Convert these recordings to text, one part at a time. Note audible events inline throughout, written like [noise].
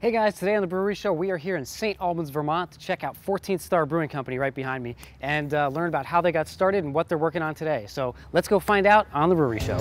Hey guys, today on the Brewery Show, we are here in St. Albans, Vermont to check out 14th Star Brewing Company right behind me and uh, learn about how they got started and what they're working on today. So let's go find out on the Brewery Show.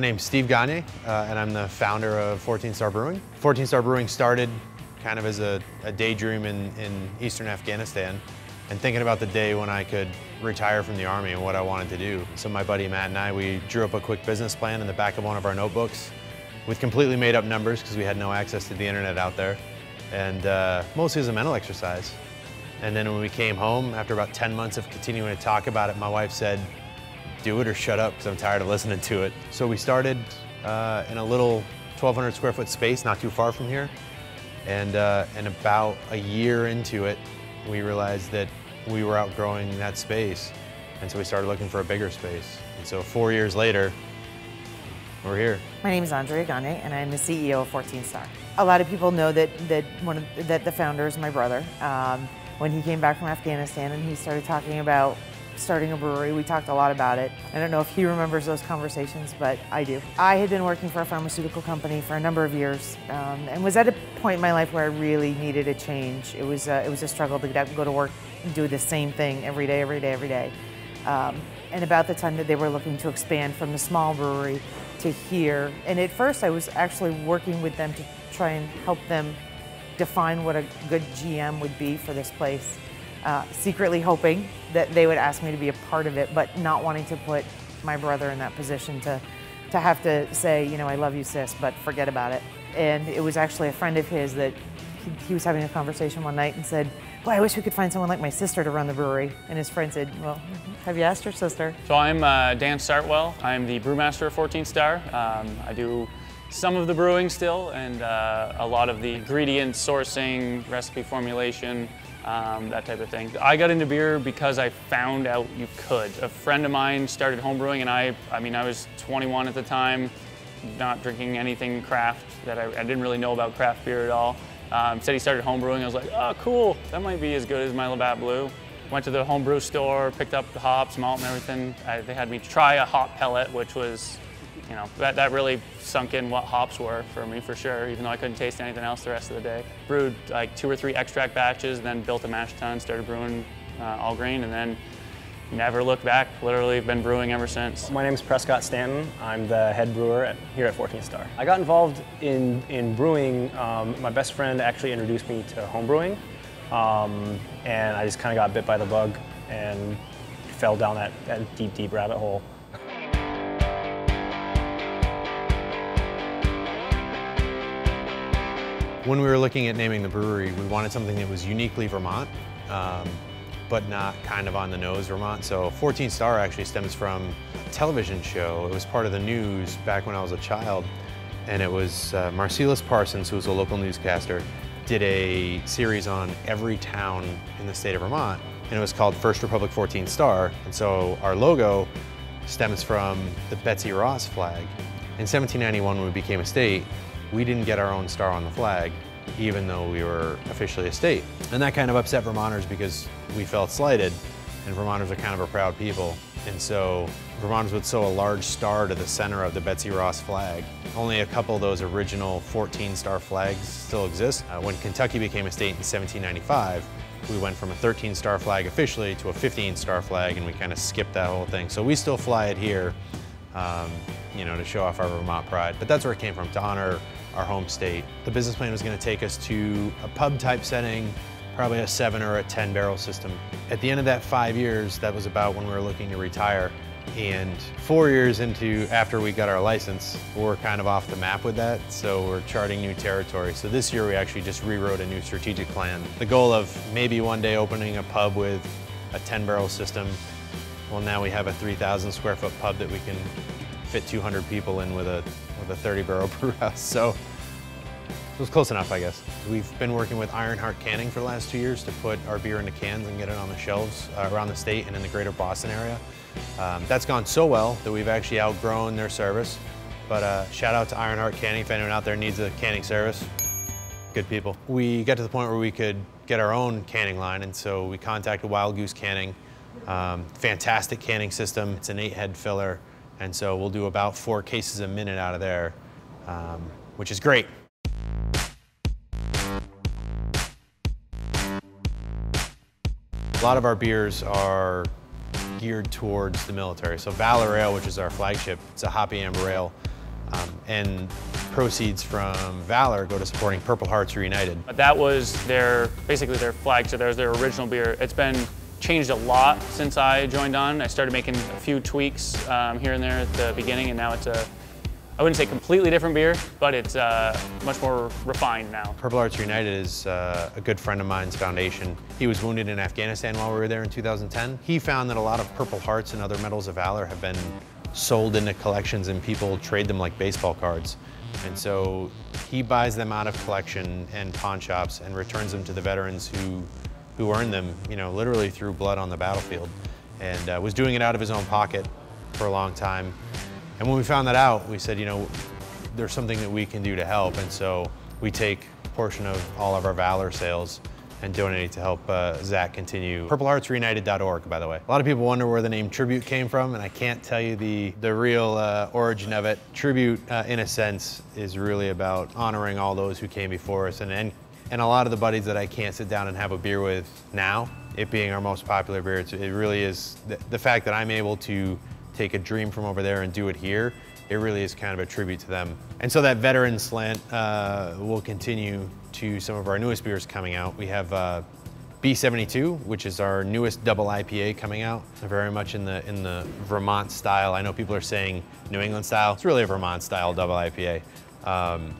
My name's Steve Gagne, uh, and I'm the founder of 14 Star Brewing. 14 Star Brewing started kind of as a, a daydream in, in eastern Afghanistan and thinking about the day when I could retire from the Army and what I wanted to do. So my buddy Matt and I, we drew up a quick business plan in the back of one of our notebooks with completely made up numbers because we had no access to the internet out there. And uh, mostly as a mental exercise. And then when we came home, after about 10 months of continuing to talk about it, my wife said, do it or shut up because I'm tired of listening to it. So we started uh, in a little 1,200 square foot space, not too far from here. And, uh, and about a year into it, we realized that we were outgrowing that space. And so we started looking for a bigger space. And so four years later, we're here. My name is Andrea Gagne, and I'm the CEO of 14 Star. A lot of people know that that one of, that the founder is my brother. Um, when he came back from Afghanistan and he started talking about starting a brewery. We talked a lot about it. I don't know if he remembers those conversations, but I do. I had been working for a pharmaceutical company for a number of years um, and was at a point in my life where I really needed a change. It was, uh, it was a struggle to get go to work and do the same thing every day, every day, every day. Um, and about the time that they were looking to expand from the small brewery to here. And at first I was actually working with them to try and help them define what a good GM would be for this place uh, secretly hoping that they would ask me to be a part of it, but not wanting to put my brother in that position to, to have to say, you know, I love you, sis, but forget about it. And it was actually a friend of his that he, he was having a conversation one night and said, Boy, I wish we could find someone like my sister to run the brewery. And his friend said, Well, have you asked your sister? So I'm uh, Dan Sartwell. I'm the brewmaster of 14 Star. Um, I do some of the brewing still and uh, a lot of the ingredient sourcing, recipe formulation, um, that type of thing. I got into beer because I found out you could. A friend of mine started homebrewing and I, I mean, I was 21 at the time, not drinking anything craft that I, I didn't really know about craft beer at all. Um, said he started homebrewing, I was like, oh cool, that might be as good as my Labatt Blue. Went to the homebrew store, picked up the hops, malt and everything. I, they had me try a hop pellet, which was you know, that, that really sunk in what hops were for me for sure, even though I couldn't taste anything else the rest of the day. Brewed like two or three extract batches, then built a mash tun, started brewing uh, all grain, and then never looked back. Literally been brewing ever since. My name is Prescott Stanton. I'm the head brewer at, here at 14 Star. I got involved in, in brewing. Um, my best friend actually introduced me to home brewing, um, and I just kind of got bit by the bug and fell down that, that deep, deep rabbit hole. When we were looking at naming the brewery, we wanted something that was uniquely Vermont, um, but not kind of on the nose Vermont. So 14 Star actually stems from a television show. It was part of the news back when I was a child. And it was uh, Marselis Parsons, who was a local newscaster, did a series on every town in the state of Vermont. And it was called First Republic 14 Star. And so our logo stems from the Betsy Ross flag. In 1791, when we became a state, we didn't get our own star on the flag, even though we were officially a state. And that kind of upset Vermonters because we felt slighted, and Vermonters are kind of a proud people. And so Vermonters would sew a large star to the center of the Betsy Ross flag. Only a couple of those original 14 star flags still exist. Uh, when Kentucky became a state in 1795, we went from a 13 star flag officially to a 15 star flag and we kind of skipped that whole thing. So we still fly it here, um, you know, to show off our Vermont pride. But that's where it came from, to honor our home state. The business plan was going to take us to a pub type setting, probably a seven or a 10 barrel system. At the end of that five years, that was about when we were looking to retire. And four years into after we got our license, we're kind of off the map with that, so we're charting new territory. So this year we actually just rewrote a new strategic plan. The goal of maybe one day opening a pub with a 10 barrel system. Well, now we have a 3,000 square foot pub that we can fit 200 people in with a, with a 30 barrel [laughs] brew house. So it was close enough, I guess. We've been working with Ironheart Canning for the last two years to put our beer into cans and get it on the shelves uh, around the state and in the greater Boston area. Um, that's gone so well that we've actually outgrown their service. But uh, shout out to Ironheart Canning if anyone out there needs a canning service. Good people. We got to the point where we could get our own canning line, and so we contacted Wild Goose Canning. Um, fantastic canning system. It's an eight head filler, and so we'll do about four cases a minute out of there, um, which is great. A lot of our beers are geared towards the military. So Valor Ale, which is our flagship, it's a hoppy amber ale. Um, and proceeds from Valor go to supporting Purple Hearts Reunited. That was their, basically their flagship, that was their original beer. It's been changed a lot since I joined on. I started making a few tweaks um, here and there at the beginning and now it's a I wouldn't say completely different beer, but it's uh, much more refined now. Purple Hearts United is uh, a good friend of mine's foundation. He was wounded in Afghanistan while we were there in 2010. He found that a lot of Purple Hearts and other Medals of Valor have been sold into collections and people trade them like baseball cards. And so he buys them out of collection and pawn shops and returns them to the veterans who, who earned them, you know, literally through blood on the battlefield. And uh, was doing it out of his own pocket for a long time. And when we found that out, we said, you know, there's something that we can do to help. And so we take a portion of all of our Valor sales and donate to help uh, Zach continue. PurpleHeartsReunited.org, by the way. A lot of people wonder where the name Tribute came from, and I can't tell you the, the real uh, origin of it. Tribute, uh, in a sense, is really about honoring all those who came before us. And, and, and a lot of the buddies that I can't sit down and have a beer with now, it being our most popular beer, it really is the, the fact that I'm able to take a dream from over there and do it here, it really is kind of a tribute to them. And so that veteran slant uh, will continue to some of our newest beers coming out. We have uh, B72, which is our newest double IPA coming out, very much in the in the Vermont style. I know people are saying New England style. It's really a Vermont style double IPA. Um,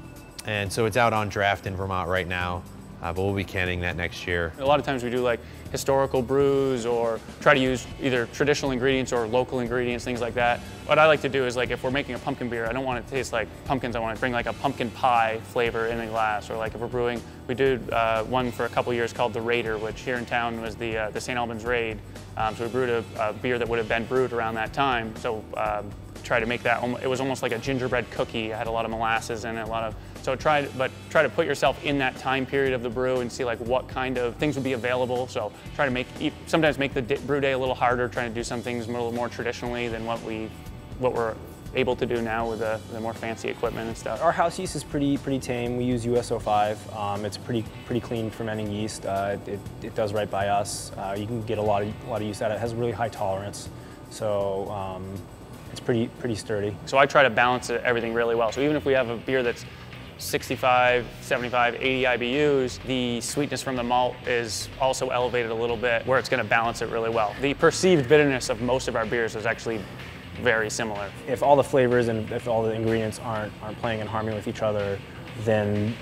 and so it's out on draft in Vermont right now, uh, but we'll be canning that next year. A lot of times we do like historical brews or try to use either traditional ingredients or local ingredients, things like that. What I like to do is like if we're making a pumpkin beer, I don't want it to taste like pumpkins. I want to bring like a pumpkin pie flavor in the glass. Or like if we're brewing, we did uh, one for a couple years called the Raider, which here in town was the uh, the St. Albans Raid. Um, so we brewed a, a, beer that would have been brewed around that time. So um, try to make that. It was almost like a gingerbread cookie. It had a lot of molasses in it, a lot of so try, but try to put yourself in that time period of the brew and see like what kind of things would be available. So try to make, sometimes make the brew day a little harder, trying to do some things a little more traditionally than what we, what we're able to do now with the, the, more fancy equipment and stuff. Our house yeast is pretty pretty tame. We use US-05. Um, it's pretty pretty clean fermenting yeast. Uh, it, it, does right by us. Uh, you can get a lot of a lot of use out of it. It has really high tolerance, so um, it's pretty pretty sturdy. So I try to balance everything really well. So even if we have a beer that's 65, 75, 80 IBUs, the sweetness from the malt is also elevated a little bit where it's going to balance it really well. The perceived bitterness of most of our beers is actually very similar. If all the flavors and if all the ingredients aren't, aren't playing in harmony with each other, then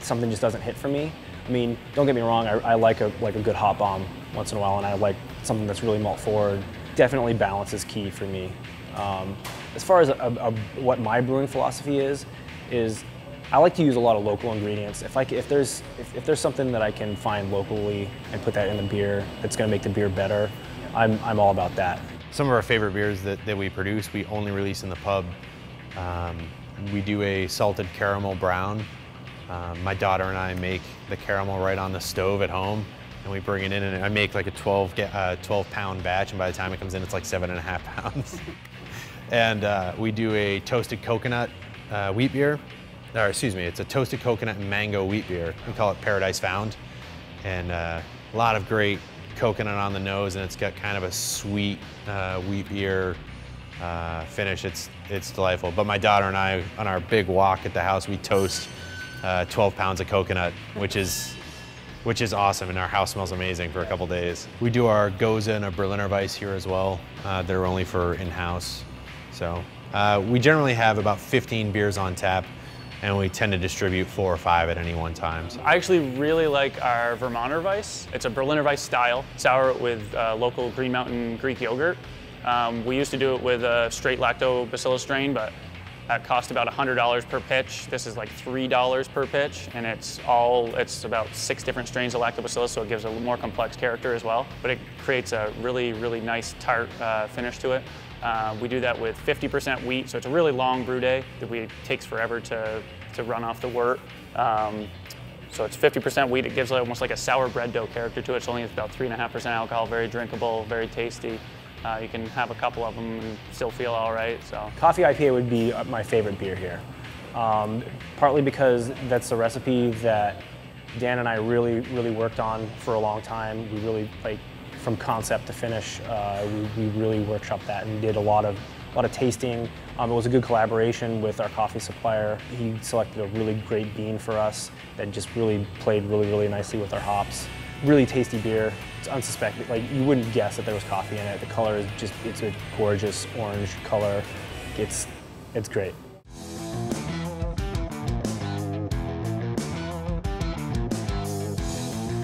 something just doesn't hit for me. I mean, don't get me wrong, I, I like a like a good hop bomb once in a while, and I like something that's really malt forward. Definitely balance is key for me. Um, as far as a, a, what my brewing philosophy is, is I like to use a lot of local ingredients. If, I, if, there's, if, if there's something that I can find locally and put that in the beer that's to make the beer better, I'm, I'm all about that. Some of our favorite beers that, that we produce, we only release in the pub. Um, we do a salted caramel brown. Um, my daughter and I make the caramel right on the stove at home and we bring it in and I make like a 12, uh, 12 pound batch and by the time it comes in it's like seven and a half [laughs] pounds. and uh, we do a toasted coconut uh, wheat beer or excuse me, it's a toasted coconut and mango wheat beer. We call it Paradise Found. And uh, a lot of great coconut on the nose and it's got kind of a sweet uh, wheat beer uh, finish. It's, it's delightful. But my daughter and I, on our big walk at the house, we toast uh, 12 pounds of coconut, which is, which is awesome. And our house smells amazing for a couple days. We do our Gose and a Berliner Weiss here as well. Uh, they're only for in-house. So uh, we generally have about 15 beers on tap and we tend to distribute four or five at any one time. So. I actually really like our Vermonter Weiss. It's a Berliner Weiss style, sour with uh, local Green Mountain Greek yogurt. Um, we used to do it with a straight lactobacillus strain, but that cost about $100 per pitch. This is like $3 per pitch, and it's all, it's about six different strains of lactobacillus, so it gives a more complex character as well. But it creates a really, really nice tart uh, finish to it. Uh, we do that with 50% wheat, so it's a really long brew day that we takes forever to, to run off the wort. Um, so it's 50% wheat. It gives almost like a sour bread dough character to it. It's only about 3.5% alcohol, very drinkable, very tasty. Uh, you can have a couple of them and still feel all right. So Coffee IPA would be uh, my favorite beer here. Um, partly because that's a recipe that Dan and I really, really worked on for a long time. We really, like, from concept to finish, uh, we, we, really workshopped that and did a lot of, a lot of tasting. Um, it was a good collaboration with our coffee supplier. He selected a really great bean for us that just really played really, really nicely with our hops really tasty beer. It's unsuspected. Like you wouldn't guess that there was coffee in it. The color is just it's a gorgeous orange color. It's it's great.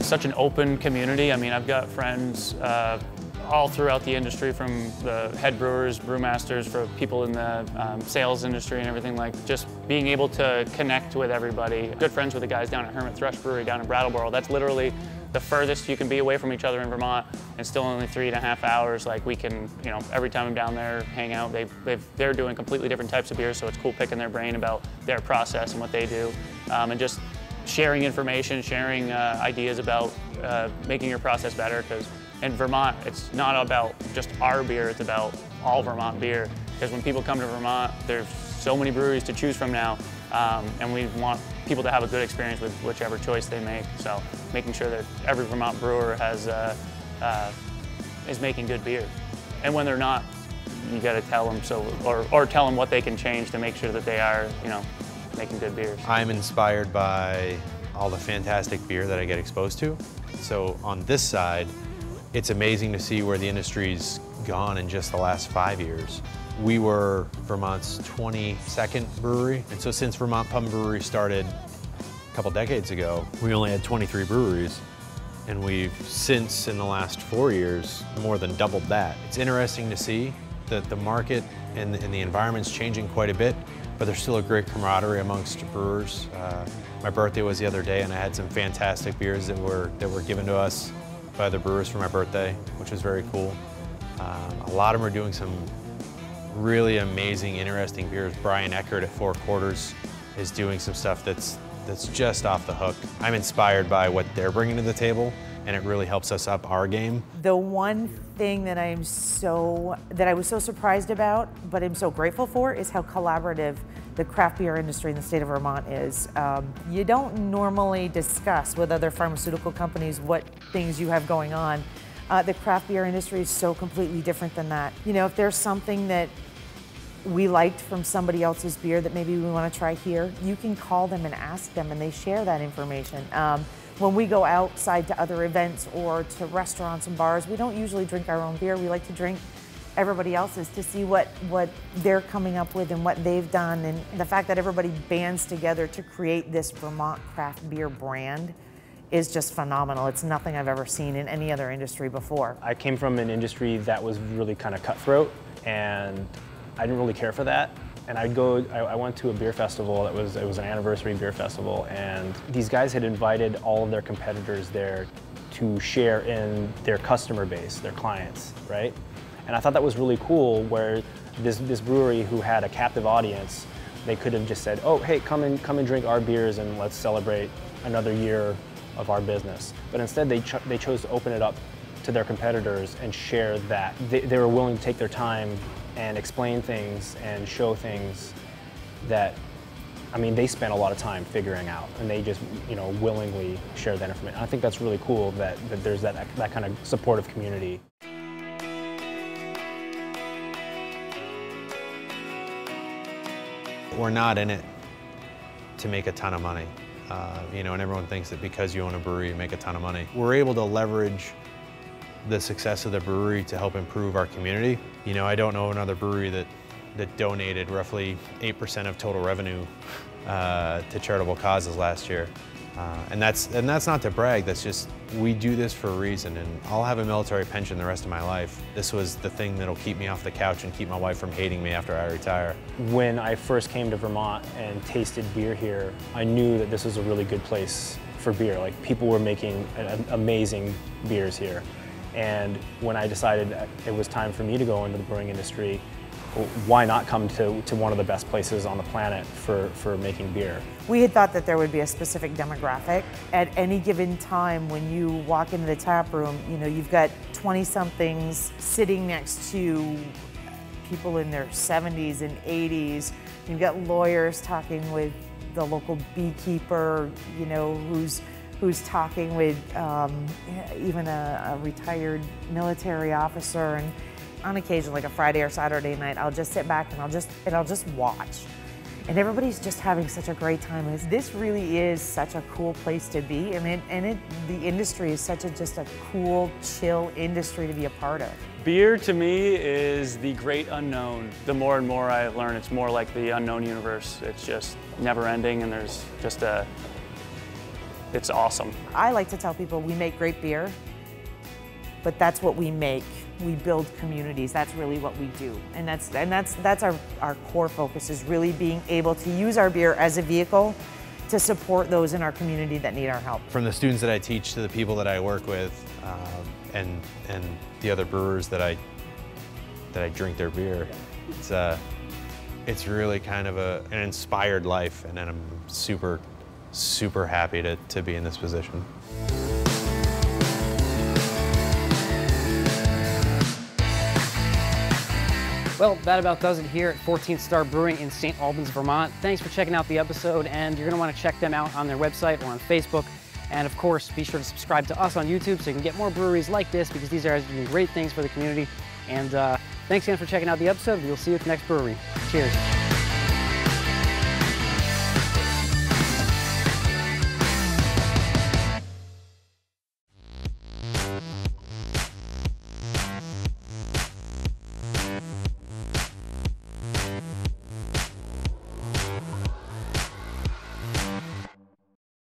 Such an open community. I mean, I've got friends uh, all throughout the industry from the head brewers, brewmasters, for people in the um, sales industry and everything like just being able to connect with everybody. Good friends with the guys down at Hermit Thrush Brewery down in Brattleboro. That's literally the furthest you can be away from each other in Vermont and still only three and a half hours. Like we can, you know, every time I'm down there, hang out. They, they're doing completely different types of beers, so it's cool picking their brain about their process and what they do. Um, and just sharing information, sharing uh, ideas about uh, making your process better because in Vermont, it's not about just our beer, it's about all Vermont beer. Because when people come to Vermont, there's so many breweries to choose from now, um, and we want people to have a good experience with whichever choice they make. So making sure that every Vermont brewer has uh, uh, is making good beer, and when they're not, you got to tell them so, or or tell them what they can change to make sure that they are, you know, making good beers. I'm inspired by all the fantastic beer that I get exposed to. So on this side, it's amazing to see where the industry's gone in just the last five years. We were Vermont's 22nd brewery, and so since Vermont Pub Brewery started a couple decades ago, we only had 23 breweries, and we've since, in the last four years, more than doubled that. It's interesting to see that the market and, and the environment's changing quite a bit, but there's still a great camaraderie amongst brewers. Uh, my birthday was the other day, and I had some fantastic beers that were, that were given to us by the brewers for my birthday, which was very cool. Um, a lot of them are doing some really amazing, interesting beers. Brian Eckert at Four Quarters is doing some stuff that's that's just off the hook. I'm inspired by what they're bringing to the table, and it really helps us up our game. The one thing that I am so that I was so surprised about, but I'm so grateful for, is how collaborative the craft beer industry in the state of Vermont is. Um, you don't normally discuss with other pharmaceutical companies what things you have going on. Uh, the craft beer industry is so completely different than that. You know, if there's something that we liked from somebody else's beer that maybe we want to try here, you can call them and ask them, and they share that information. Um, when we go outside to other events or to restaurants and bars, we don't usually drink our own beer. We like to drink everybody else's to see what, what they're coming up with and what they've done. And the fact that everybody bands together to create this Vermont craft beer brand is just phenomenal. It's nothing I've ever seen in any other industry before. I came from an industry that was really kind of cutthroat and I didn't really care for that. And I'd go, I, I went to a beer festival that was, it was an anniversary beer festival and these guys had invited all of their competitors there to share in their customer base, their clients, right? And I thought that was really cool where this, this brewery who had a captive audience, they could have just said, oh, hey, come and, come and drink our beers and let's celebrate another year of our business. But instead, they, cho they chose to open it up to their competitors and share that. They, they were willing to take their time and explain things and show things that I mean, they spent a lot of time figuring out, and they just, you know, willingly share that information. I think that's really cool that, that there's that, that kind of supportive community. We're not in it to make a ton of money. Uh, you know, and everyone thinks that because you own a brewery, you make a ton of money. We're able to leverage the success of the brewery to help improve our community. You know, I don't know another brewery that, that donated roughly 8% of total revenue uh, to charitable causes last year. Uh, and that's and that's not to brag. That's just we do this for a reason. And I'll have a military pension the rest of my life. This was the thing that'll keep me off the couch and keep my wife from hating me after I retire. When I first came to Vermont and tasted beer here, I knew that this was a really good place for beer. Like people were making amazing beers here. And when I decided it was time for me to go into the brewing industry, why not come to, to one of the best places on the planet for, for making beer? We had thought that there would be a specific demographic. At any given time when you walk into the tap room, you know, you've got 20 somethings sitting next to people in their 70s and 80s. You've got lawyers talking with the local beekeeper, you know, who's who's talking with um, even a, a retired military officer and on occasion, like a Friday or Saturday night, I'll just sit back and I'll just and I'll just watch. And everybody's just having such a great time. This really is such a cool place to be. I mean, and it, the industry is such a just a cool, chill industry to be a part of. Beer to me is the great unknown. The more and more I learn, it's more like the unknown universe. It's just never ending and there's just a, it's awesome. I like to tell people we make great beer, but that's what we make we build communities. That's really what we do. And that's, and that's, that's our, our core focus is really being able to use our beer as a vehicle to support those in our community that need our help. From the students that I teach to the people that I work with um, and, and the other brewers that I, that I drink their beer, it's, uh, it's really kind of a, an inspired life and I'm super, super happy to, to be in this position. Well, that about does it here at 14th Star Brewing in St. Albans, Vermont. Thanks for checking out the episode, and you're going to want to check them out on their website or on Facebook. And of course, be sure to subscribe to us on YouTube so you can get more breweries like this because these guys are doing great things for the community. And uh, thanks again for checking out the episode. We'll see you at the next brewery. Cheers.